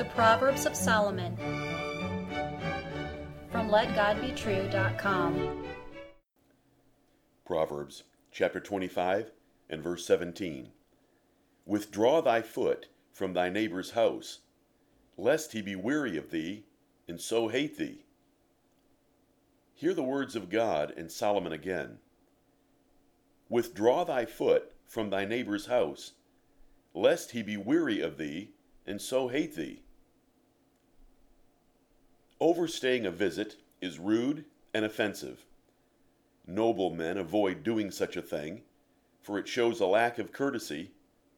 The Proverbs of Solomon from LetGodBetrue.com. Proverbs chapter 25 and verse 17. Withdraw thy foot from thy neighbor's house, lest he be weary of thee, and so hate thee. Hear the words of God and Solomon again. Withdraw thy foot from thy neighbor's house, lest he be weary of thee, and so hate thee. Overstaying a visit is rude and offensive. Noble men avoid doing such a thing, for it shows a lack of courtesy,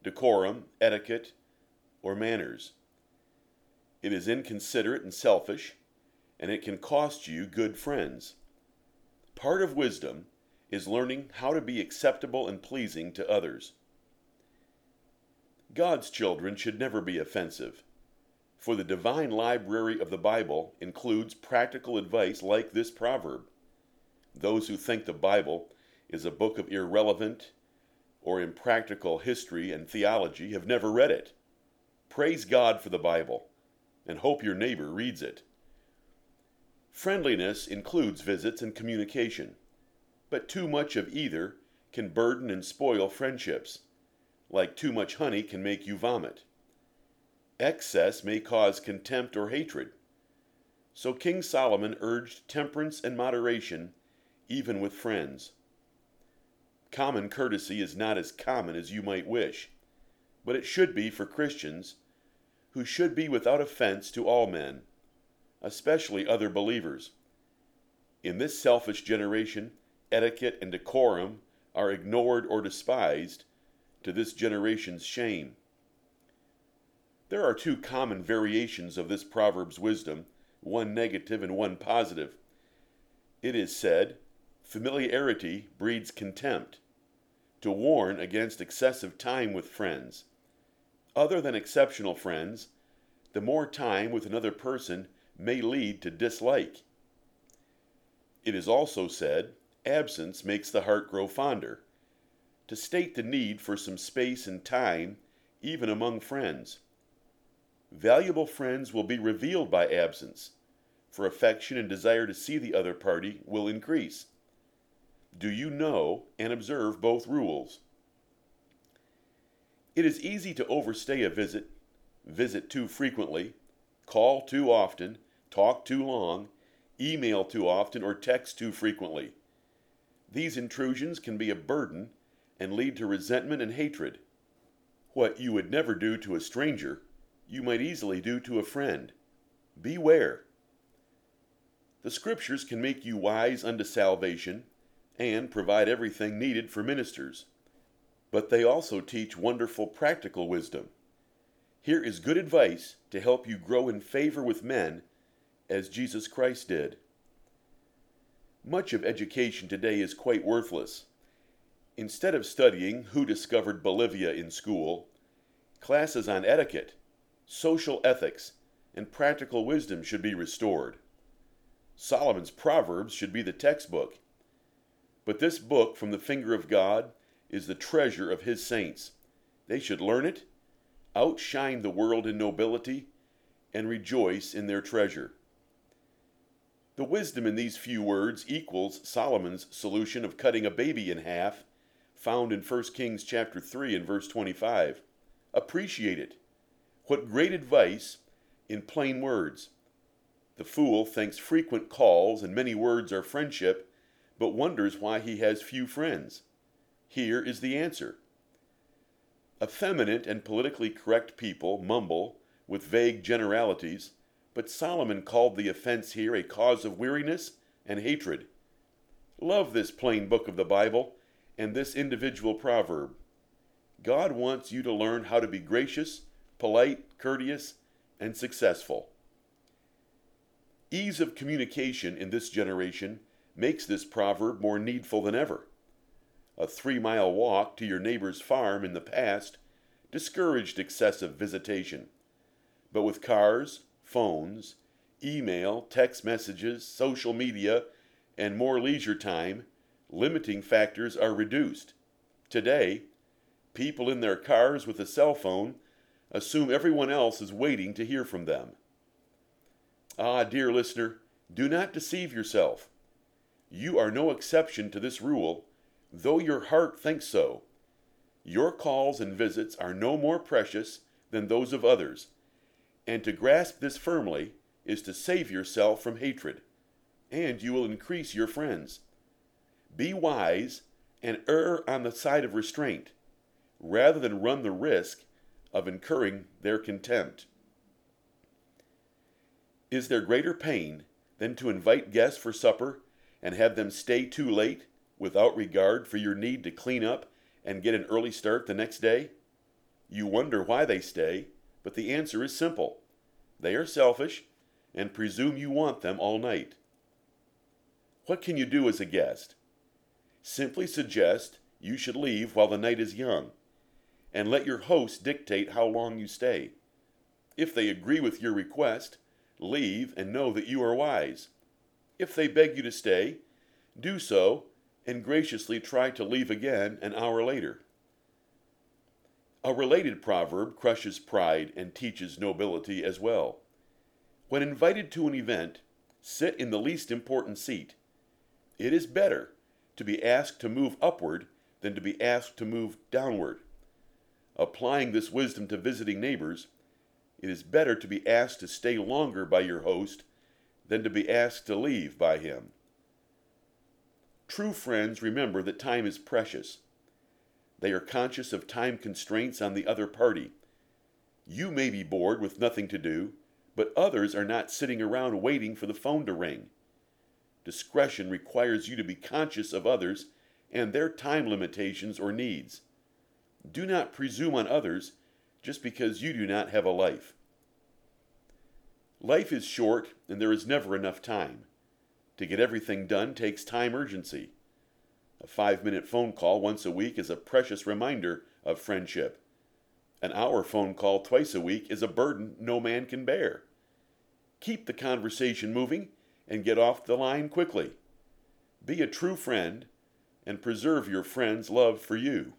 decorum, etiquette, or manners. It is inconsiderate and selfish, and it can cost you good friends. Part of wisdom is learning how to be acceptable and pleasing to others. God's children should never be offensive, for the divine library of the Bible includes practical advice like this proverb. Those who think the Bible is a book of irrelevant or impractical history and theology have never read it. Praise God for the Bible and hope your neighbor reads it. Friendliness includes visits and communication, but too much of either can burden and spoil friendships like too much honey, can make you vomit. Excess may cause contempt or hatred. So King Solomon urged temperance and moderation even with friends. Common courtesy is not as common as you might wish, but it should be for Christians who should be without offense to all men, especially other believers. In this selfish generation, etiquette and decorum are ignored or despised, to this generation's shame. There are two common variations of this proverb's wisdom, one negative and one positive. It is said, familiarity breeds contempt, to warn against excessive time with friends. Other than exceptional friends, the more time with another person may lead to dislike. It is also said, absence makes the heart grow fonder to state the need for some space and time, even among friends. Valuable friends will be revealed by absence, for affection and desire to see the other party will increase. Do you know and observe both rules? It is easy to overstay a visit, visit too frequently, call too often, talk too long, email too often, or text too frequently. These intrusions can be a burden and lead to resentment and hatred. What you would never do to a stranger, you might easily do to a friend. Beware. The Scriptures can make you wise unto salvation and provide everything needed for ministers, but they also teach wonderful practical wisdom. Here is good advice to help you grow in favor with men as Jesus Christ did. Much of education today is quite worthless. Instead of studying who discovered Bolivia in school, classes on etiquette, social ethics, and practical wisdom should be restored. Solomon's Proverbs should be the textbook. But this book from the finger of God is the treasure of his saints. They should learn it, outshine the world in nobility, and rejoice in their treasure. The wisdom in these few words equals Solomon's solution of cutting a baby in half found in 1 Kings chapter 3 and verse 25. Appreciate it. What great advice in plain words. The fool thinks frequent calls and many words are friendship, but wonders why he has few friends. Here is the answer. Effeminate and politically correct people mumble with vague generalities, but Solomon called the offense here a cause of weariness and hatred. Love this plain book of the Bible and this individual proverb. God wants you to learn how to be gracious, polite, courteous, and successful. Ease of communication in this generation makes this proverb more needful than ever. A three mile walk to your neighbor's farm in the past discouraged excessive visitation. But with cars, phones, email, text messages, social media, and more leisure time, limiting factors are reduced. Today, people in their cars with a cell phone assume everyone else is waiting to hear from them. Ah, dear listener, do not deceive yourself. You are no exception to this rule, though your heart thinks so. Your calls and visits are no more precious than those of others, and to grasp this firmly is to save yourself from hatred, and you will increase your friends. Be wise and err on the side of restraint, rather than run the risk of incurring their contempt. Is there greater pain than to invite guests for supper and have them stay too late without regard for your need to clean up and get an early start the next day? You wonder why they stay, but the answer is simple. They are selfish and presume you want them all night. What can you do as a guest? Simply suggest you should leave while the night is young, and let your host dictate how long you stay. If they agree with your request, leave and know that you are wise. If they beg you to stay, do so and graciously try to leave again an hour later. A related proverb crushes pride and teaches nobility as well. When invited to an event, sit in the least important seat. It is better to be asked to move upward than to be asked to move downward. Applying this wisdom to visiting neighbors, it is better to be asked to stay longer by your host than to be asked to leave by him. True friends remember that time is precious. They are conscious of time constraints on the other party. You may be bored with nothing to do, but others are not sitting around waiting for the phone to ring. Discretion requires you to be conscious of others and their time limitations or needs. Do not presume on others just because you do not have a life. Life is short and there is never enough time. To get everything done takes time urgency. A five minute phone call once a week is a precious reminder of friendship. An hour phone call twice a week is a burden no man can bear. Keep the conversation moving and get off the line quickly. Be a true friend and preserve your friend's love for you.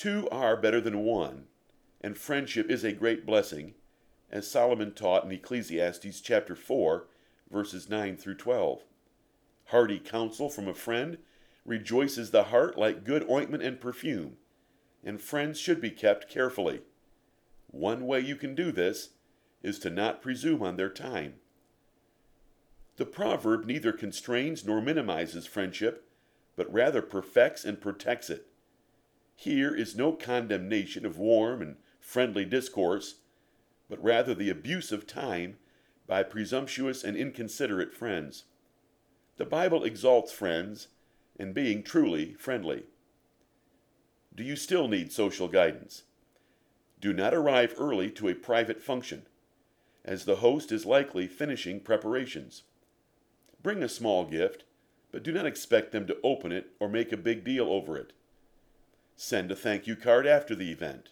Two are better than one, and friendship is a great blessing, as Solomon taught in Ecclesiastes chapter 4, verses 9 through 12. Hearty counsel from a friend rejoices the heart like good ointment and perfume, and friends should be kept carefully. One way you can do this is to not presume on their time. The proverb neither constrains nor minimizes friendship, but rather perfects and protects it. Here is no condemnation of warm and friendly discourse, but rather the abuse of time by presumptuous and inconsiderate friends. The Bible exalts friends and being truly friendly. Do you still need social guidance? Do not arrive early to a private function, as the host is likely finishing preparations. Bring a small gift, but do not expect them to open it or make a big deal over it. Send a thank you card after the event.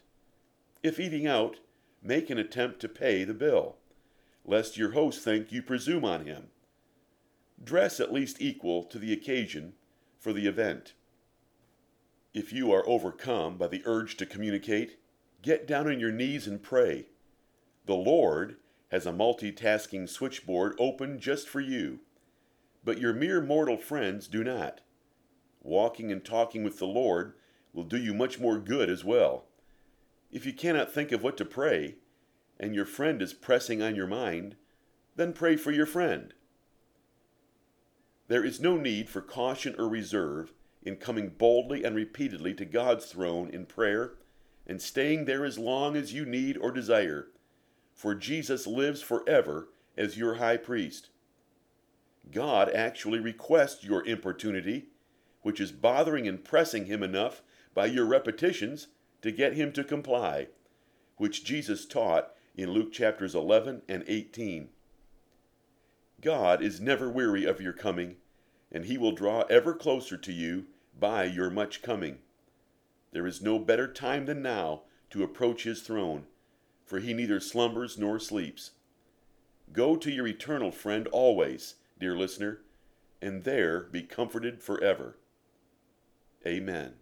If eating out, make an attempt to pay the bill, lest your host think you presume on him. Dress at least equal to the occasion for the event. If you are overcome by the urge to communicate, get down on your knees and pray. The Lord has a multitasking switchboard open just for you but your mere mortal friends do not. Walking and talking with the Lord will do you much more good as well. If you cannot think of what to pray, and your friend is pressing on your mind, then pray for your friend. There is no need for caution or reserve in coming boldly and repeatedly to God's throne in prayer and staying there as long as you need or desire, for Jesus lives forever as your high priest. God actually requests your importunity, which is bothering and pressing him enough by your repetitions to get him to comply, which Jesus taught in Luke chapters 11 and 18. God is never weary of your coming, and he will draw ever closer to you by your much coming. There is no better time than now to approach his throne, for he neither slumbers nor sleeps. Go to your eternal friend always dear listener, and there be comforted forever. Amen.